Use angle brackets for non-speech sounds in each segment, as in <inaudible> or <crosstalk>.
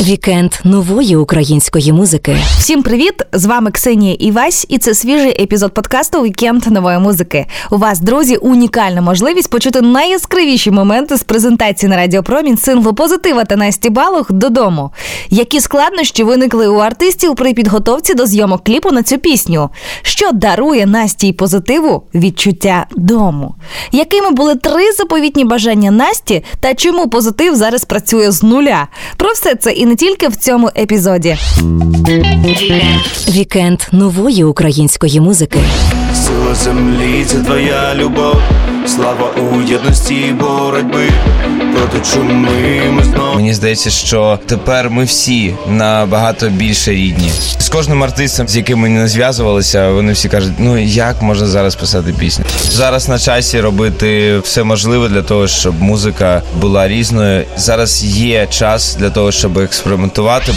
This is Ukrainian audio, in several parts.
Вікенд нової української музики. Всім привіт! З вами Ксенія Івась, і це свіжий епізод подкасту Вікенд нової музики. У вас, друзі, унікальна можливість почути найяскравіші моменти з презентації на Радіо Промінь синглу позитива та Насті Балог додому. Які складнощі виникли у артистів при підготовці до зйомок кліпу на цю пісню? Що дарує Насті й позитиву відчуття дому? Якими були три заповітні бажання Насті та чому позитив зараз працює з нуля? Про все це і не тільки в цьому епізоді. Вікенд нової української музики. Сила землі це твоя любов, слава у єдності боротьби проти чуми ми знову. Мені здається, що тепер ми всі набагато більше рідні. З кожним артистом, з яким ми не зв'язувалися, вони всі кажуть: ну як можна зараз писати пісню? Зараз на часі робити все можливе для того, щоб музика була різною. Зараз є час для того, щоб експериментувати.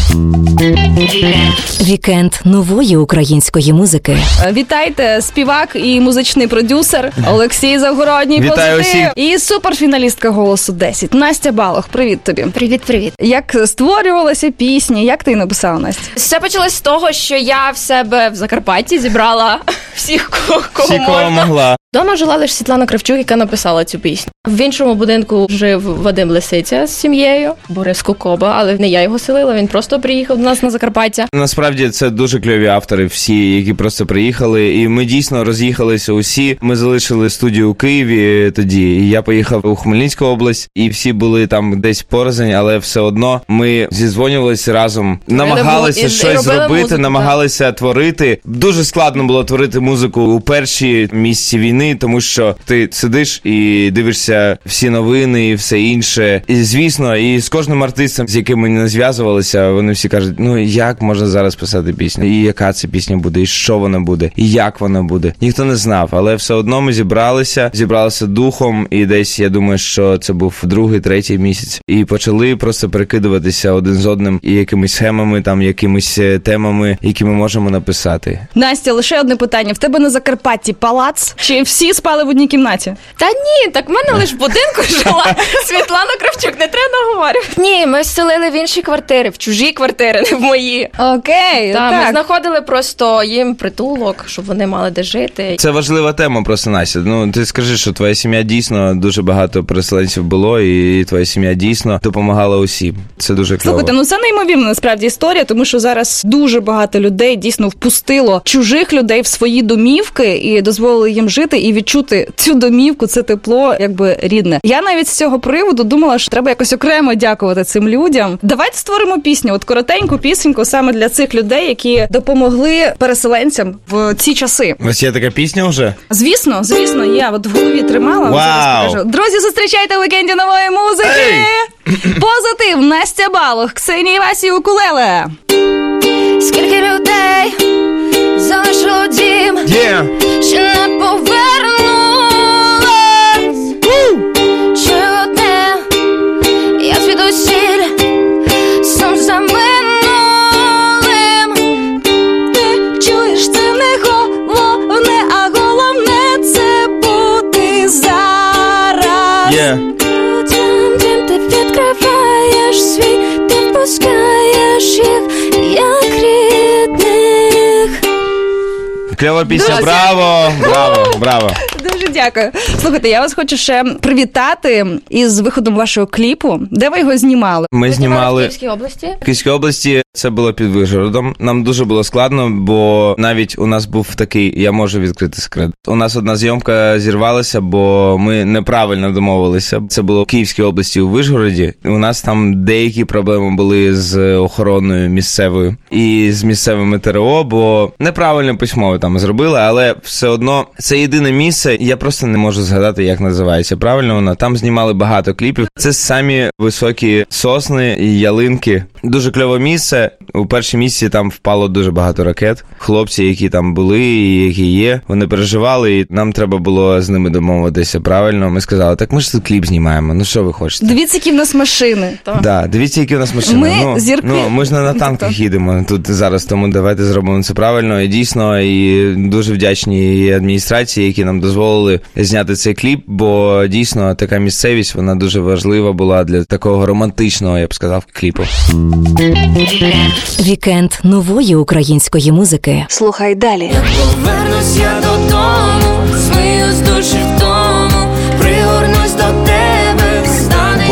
Вікенд нової української музики. Вітайте, співак і музичний продюсер Олексій Завгородній. Вітаю позитив. усіх. І суперфіналістка голосу 10 Настя Балох. Привіт тобі. Привіт, привіт. Як створювалася пісня? Як ти її написала, Настя? Все почалось з того, що я в себе в Закарпатті зібрала всіх, кого, кого Всі, кого можна. могла. Дома жила лише Світлана Кравчук, яка написала цю пісню. В іншому будинку жив Вадим Лисиця з сім'єю, Борис Кукоба, але не я його селила. Він просто приїхав до нас на Закарпаття. Насправді це дуже кльові автори, всі, які просто приїхали, і ми дійсно роз'їхалися усі. Ми залишили студію у Києві тоді. і Я поїхав у Хмельницьку область, і всі були там десь порознь, але все одно ми зізвонювалися разом, намагалися і- і щось робили зробити, музику, намагалися творити. Дуже складно було творити музику у перші місяці війни, тому що ти сидиш і дивишся всі новини і все інше. І звісно, і з кожним артистом, з яким ми не зв'язувалися, вони всі кажуть: ну як можна зараз писати пісню, і яка це пісня буде, і що вона буде, і як вона буде. Ніхто не знав, але все одно ми зібралися, зібралися духом, і десь я думаю, що це був другий, третій місяць, і почали просто перекидуватися один з одним і якимись схемами, там якимись е, темами, які ми можемо написати. Настя, лише одне питання: в тебе на Закарпатті палац? Чи всі спали в одній кімнаті? Та ні, так в мене лише в будинку <laughs> жила Світлана Кравчук, не треба наговорювати. Ні, ми селили в інші квартири, в чужі квартири, не в мої. Окей, Та, ми знаходили просто їм притулок, щоб вони мали де жити. Це важлива тема просто Настя. Ну ти скажи, що твоя сім'я дійсно дуже багато переселенців було, і твоя сім'я дійсно допомагала усім. Це дуже кльово. Слухайте, ну це неймовірна насправді історія, тому що зараз дуже багато людей дійсно впустило чужих людей в свої домівки і дозволили їм жити і відчути цю домівку, це тепло, якби рідне. Я навіть з цього приводу думала, що треба якось окремо дякувати цим людям. Давайте створимо пісню, от коротеньку пісеньку саме для цих людей, які допомогли переселенцям в ці часи. Ось є така пісня вже. Звісно, звісно, я от в голові тримала. Вау! Зараз покажу. Друзі, зустрічайте в вікенді нової музики. <clears throat> Позитив Настя Балох, Ксенія Васі Укулеле. Скільки людей залишило дім, Є! Ще не повернулось. Чи одне я звідусіль сам за минулим. Ти чуєш, це не головне, а головне це бути зараз. Є! Людям, ти відкриваєш світ, ти впускаєш Кльова пісня, Дуже. браво! Браво! Браво! Дуже дякую. Слухайте, я вас хочу ще привітати із виходом вашого кліпу. Де ви його знімали? Ми В знімали Київській області. в Київській області. Це було під Вижгородом. Нам дуже було складно, бо навіть у нас був такий, я можу відкрити секрет. У нас одна зйомка зірвалася, бо ми неправильно домовилися. Це було в Київській області у Вижгороді. У нас там деякі проблеми були з охороною місцевою і з місцевими ТРО, бо неправильно письмово там зробили, але все одно це єдине місце. Я просто не можу згадати, як називається. Правильно воно там знімали багато кліпів. Це самі високі сосни і ялинки. Дуже кльове місце. Але у першій місці там впало дуже багато ракет. Хлопці, які там були, і які є, вони переживали, і нам треба було з ними домовитися. Правильно, ми сказали, так ми ж тут кліп знімаємо. Ну що ви хочете? Дивіться, які в нас машини. Да, дивіться, які у нас машини. Ми ну, зірки. ну ми ж не на танках їдемо тут зараз, тому давайте зробимо це правильно. І дійсно, і дуже вдячні і адміністрації, які нам дозволили зняти цей кліп, бо дійсно така місцевість вона дуже важлива була для такого романтичного, я б сказав, кліпу. Вікенд нової української музики. Слухай далі. Повернусь я додому,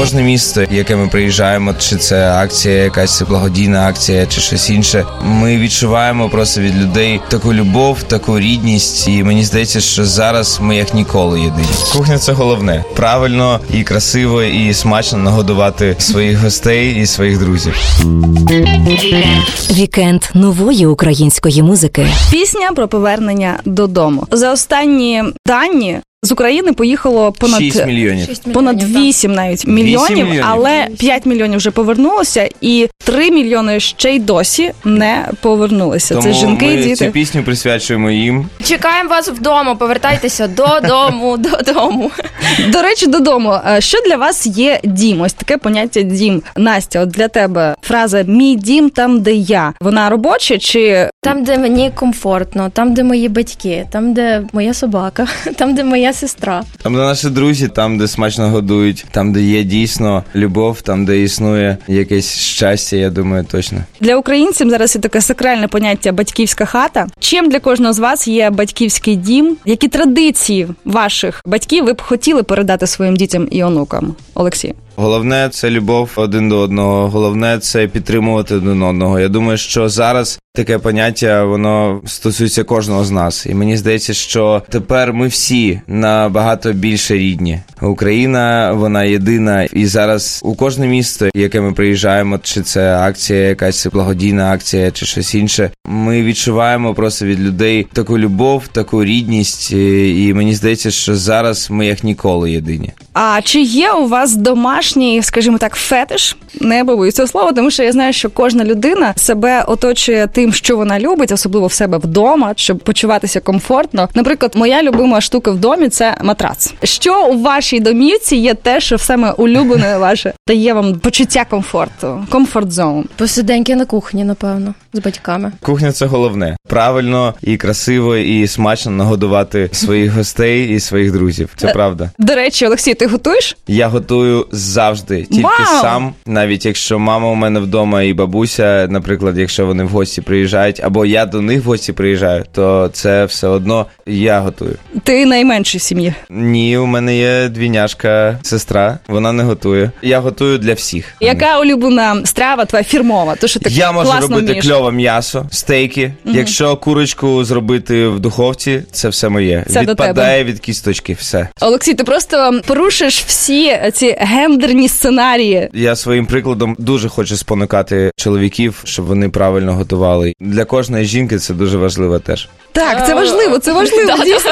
Кожне місто, яке ми приїжджаємо, чи це акція, якась благодійна акція, чи щось інше. Ми відчуваємо просто від людей таку любов, таку рідність, і мені здається, що зараз ми як ніколи єдині. Кухня це головне. Правильно і красиво, і смачно нагодувати своїх гостей і своїх друзів. Вікенд нової української музики. Пісня про повернення додому. За останні дані з України поїхало понад 6 мільйонів. понад 8 навіть мільйонів, мільйонів. але 5 мільйонів вже повернулося, і 3 мільйони ще й досі не повернулися. Тому Це жінки ми і діти. цю пісню присвячуємо їм. Чекаємо вас вдома, повертайтеся додому, <laughs> додому. До речі, додому. Е, Що для вас є дім? Ось таке поняття дім. Настя, от для тебе фраза Мій дім там, де я. Вона робоча чи Там, де мені комфортно, там, де мої батьки, там, де моя собака, <laughs> там, де моя сестра. Там, де наші друзі, там, де смачно годують, там, де є дійсно любов, там, де існує якесь щастя, я думаю, точно. для українців зараз є таке сакральне поняття батьківська хата. Чим для кожного з вас є батьківський дім? Які традиції ваших батьків ви б хотіли передати своїм дітям і онукам? Олексій. Головне це любов один до одного. Головне це підтримувати один одного. Я думаю, що зараз таке поняття воно стосується кожного з нас. І мені здається, що тепер ми всі набагато більше рідні. Україна вона єдина, і зараз у кожне місто, яке ми приїжджаємо, чи це акція, якась благодійна акція, чи щось інше. Ми відчуваємо просто від людей таку любов, таку рідність, і, мені здається, що зараз ми як ніколи єдині. А чи є у вас домашній, скажімо так, фетиш? Не побоюсь цього слова, тому що я знаю, що кожна людина себе оточує тим, що вона любить, особливо в себе вдома, щоб почуватися комфортно. Наприклад, моя любима штука в домі це матрац. Що у вашій домівці є те, що саме улюблене ваше дає вам почуття комфорту, комфорт зон. Посиденьки на кухні, напевно, з батьками. Кухня це головне. Правильно і красиво, і смачно нагодувати своїх гостей і своїх друзів. Це правда. До речі, Олексій, ти готуєш? Я готую завжди, тільки Вау! сам. Навіть якщо мама у мене вдома і бабуся, наприклад, якщо вони в гості приїжджають, або я до них в гості приїжджаю, то це все одно я готую. Ти найменший в сім'ї. Ні, у мене є двійняшка сестра, вона не готує. Я готую для всіх. Яка улюблена страва твоя фірмова? То що ти Я можу класно робити вмієш? Кльове м'ясо, стейки. Якщо курочку зробити в духовці, це все моє. Це до Відпадає від кісточки, все. Олексій, ти просто порушиш всі ці гендерні сценарії. Я своїм прикладом дуже хочу спонукати чоловіків, щоб вони правильно готували. Для кожної жінки це дуже важливо теж. Так, це важливо, це важливо. <laughs> Дійсно,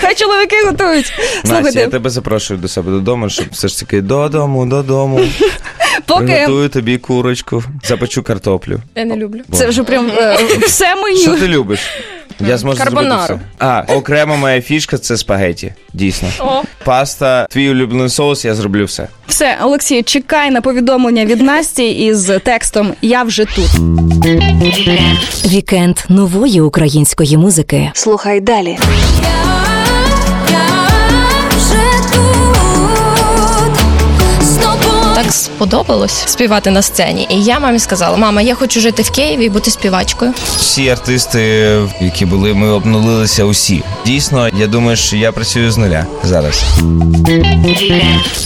хай чоловіки готують. Настя, я тебе запрошую до себе додому, щоб все ж таки додому, додому. <laughs> поки Приготую тобі курочку, запечу картоплю. Я не люблю. це вже прям е, все Що меню. ти любиш? Я зможу Карбонару. зробити все. А, окрема моя фішка це спагеті. Дійсно. О, Паста, твій улюблений соус, я зроблю все. Все, Олексій, чекай на повідомлення від Насті із текстом Я вже тут. Вікенд нової української музики. Слухай далі. Так сподобалось співати на сцені. І я мамі сказала: мама, я хочу жити в Києві і бути співачкою. Всі артисти, які були, ми обнулилися усі. Дійсно, я думаю, що я працюю з нуля зараз.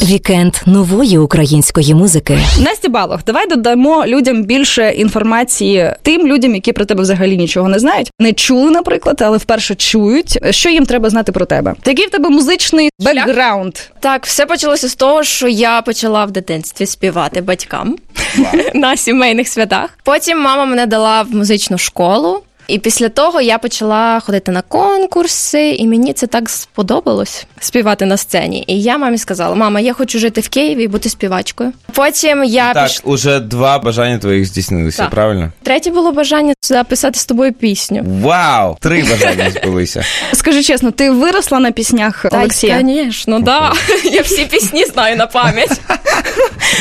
Вікенд нової української музики. Настя Балох, давай додамо людям більше інформації тим людям, які про тебе взагалі нічого не знають, не чули, наприклад, але вперше чують. Що їм треба знати про тебе? Який в тебе музичний бекграунд? Так, все почалося з того, що я почала в дитинстві співати батькам <laughs> на сімейних святах. Потім мама мене дала в музичну школу. І після того я почала ходити на конкурси, і мені це так сподобалось співати на сцені. І я мамі сказала: мама, я хочу жити в Києві і бути співачкою. Потім я Так, пішла. уже два бажання твоїх здійснилися, Так. правильно? Третє було бажання записати з тобою пісню. Вау! Три <laughs> бажання збулися. Скажи чесно, ти виросла на піснях Олексія? Звісно, да. <laughs> Я всі пісні знаю на пам'ять.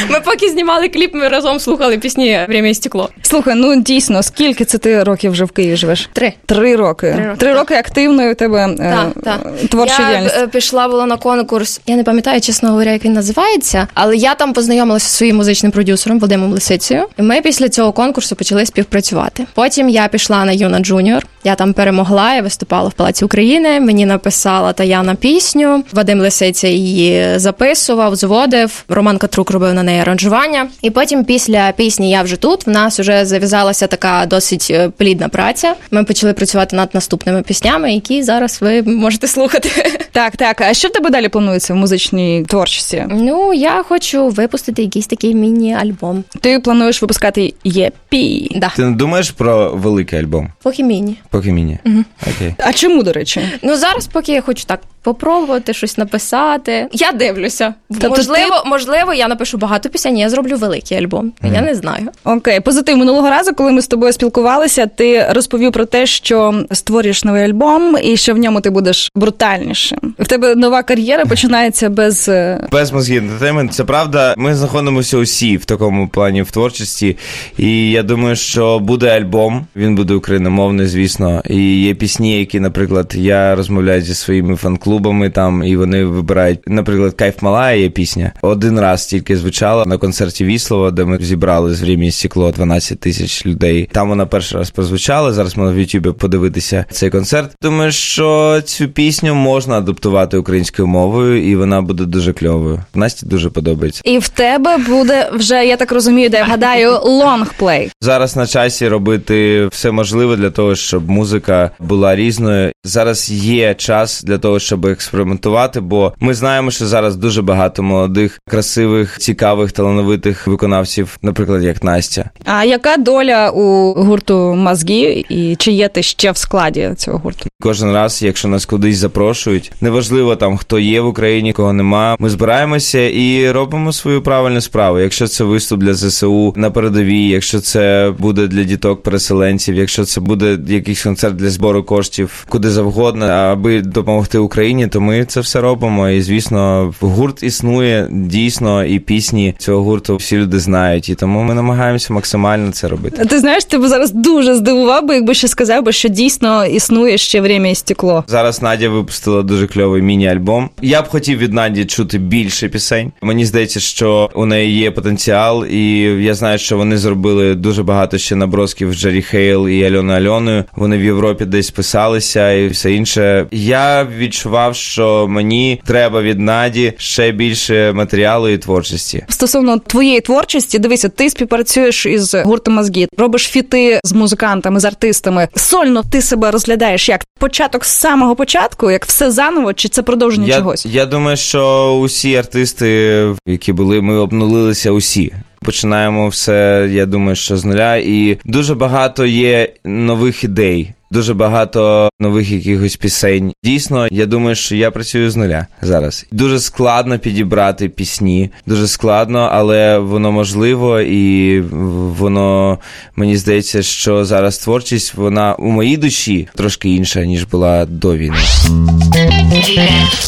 Ми поки знімали кліп, ми разом слухали пісні «Время и стекло. Слухай, ну дійсно, скільки це ти років вже в Києві живеш? Три. Три роки. Три роки, Три роки активної у тебе е, Так, так. творча я діяльність. е, пішла була на конкурс. Я не пам'ятаю, чесно говоря, як він називається, але я там познайомилася зі своїм музичним продюсером Вадимом Лисицею. І ми після цього конкурсу почали співпрацювати. Потім я пішла на YUNA Junior. Я там перемогла, я виступала в Палаці України. Мені написала Таяна пісню. Вадим Лисиця її записував, зводив. Роман Катрук робив на неї аранжування. І потім, після пісні Я вже тут в нас вже зав'язалася така досить е, плідна праця. Ми почали працювати над наступними піснями, які зараз ви можете слухати. <laughs> Так, так. А що в тебе далі планується в музичній творчості? Ну, я хочу випустити якийсь такий міні-альбом. Ти плануєш випускати єпі. Да. Ти не думаєш про великий альбом? Поки міні. Поки міні. Окей. А чому, до речі? Ну зараз, поки я хочу так попробувати щось написати. Я дивлюся. Тобто можливо, можливо, я напишу багато пісень, я зроблю великий альбом. Я не знаю. Окей, позитив минулого разу, коли ми з тобою спілкувалися, ти розповів про те, що створюєш новий альбом і що в ньому ти будеш брутальнішим. В тебе нова кар'єра починається без е, Без мозгів ентертеймент, це правда. Ми знаходимося усі в такому плані в творчості. І я думаю, що буде альбом. Він буде україномовний, звісно. І є пісні, які, наприклад, я розмовляю зі своїми фан-клубами там, і вони вибирають, наприклад, Кайф Малая є пісня. Один раз тільки звучала на концерті Віслова, де ми зібрали з «Врем'я і стекло 12 тисяч людей. Там вона перший раз прозвучала. Зараз можна в Ютубі подивитися цей концерт. Думаю, що цю пісню можна адаптувати українською мовою, і вона буде дуже кльовою. Насті дуже подобається. і в тебе буде вже, я так розумію, де я гадаю, лонгплей. Зараз на часі робити все можливе для того, щоб музика була різною. Зараз є час для того, щоб експериментувати, бо ми знаємо, що зараз дуже багато молодих, красивих, цікавих, талановитих виконавців, наприклад, як Настя. А яка доля у гурту MOZGI, і чи є ти ще в складі цього гурту? Кожен раз, якщо нас кудись запрошують, неважливо там хто є в Україні, кого нема. Ми збираємося і робимо свою правильну справу. Якщо це виступ для ЗСУ на передовій, якщо це буде для діток переселенців, якщо це буде якийсь концерт для збору коштів, куди завгодно, аби допомогти Україні, то ми це все робимо. І звісно, гурт існує дійсно, і пісні цього гурту всі люди знають. І тому ми намагаємося максимально це робити. Ти знаєш, ти б зараз дуже здивував би, якби ще сказав би, що дійсно існує ще время і стекло. Зараз Надя випустила дуже кльовий міні-альбом. Я б хотів від Наді чути більше пісень. Мені здається, що у неї є потенціал, і я знаю, що вони зробили дуже багато ще набросків Джері Хейл і Альони Альоною. Вони в Європі десь писалися і все інше. Я відчував, що мені треба від Наді ще більше матеріалу і творчості. Стосовно твоєї творчості, дивися, ти співпрацюєш із гуртом MOZGI, робиш фіти з музикантами, з артистами. Сольно ти себе розглядаєш як початок з самого початку, як все заново, чи це продовження Я, чогось? я думаю, що усі артисти, які були, ми обнулилися усі. Починаємо все, я думаю, що з нуля, і дуже багато є нових ідей. Дуже багато нових якихось пісень. Дійсно, я думаю, що я працюю з нуля зараз. Дуже складно підібрати пісні, дуже складно, але воно можливо, і воно мені здається, що зараз творчість вона у моїй душі трошки інша ніж була до війни.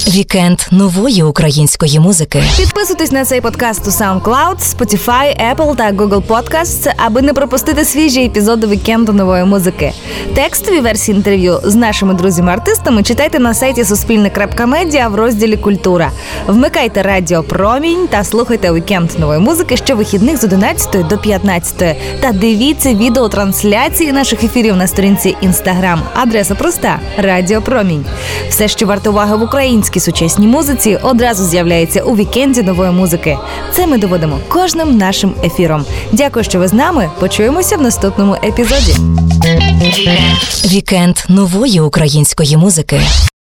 Вікенд нової української музики. Підписуйтесь на цей подкаст у SoundCloud, Spotify, Apple та Google Podcasts, аби не пропустити свіжі епізоди вікенду нової музики. Текстові версії інтерв'ю з нашими друзями-артистами читайте на сайті Суспільне.Медіа в розділі Культура. Вмикайте радіо Промінь та слухайте вікенд нової музики щовихідних з 11 до 15. Та дивіться відеотрансляції наших ефірів на сторінці Інстаграм. Адреса проста Радіо Промінь. Все, що варто уваги в українській сучасній музиці, одразу з'являється у вікенді нової музики. Це ми доводимо кожним нашим ефіром. Дякую, що ви з нами. Почуємося в наступному епізоді. Вікенд нової української музики.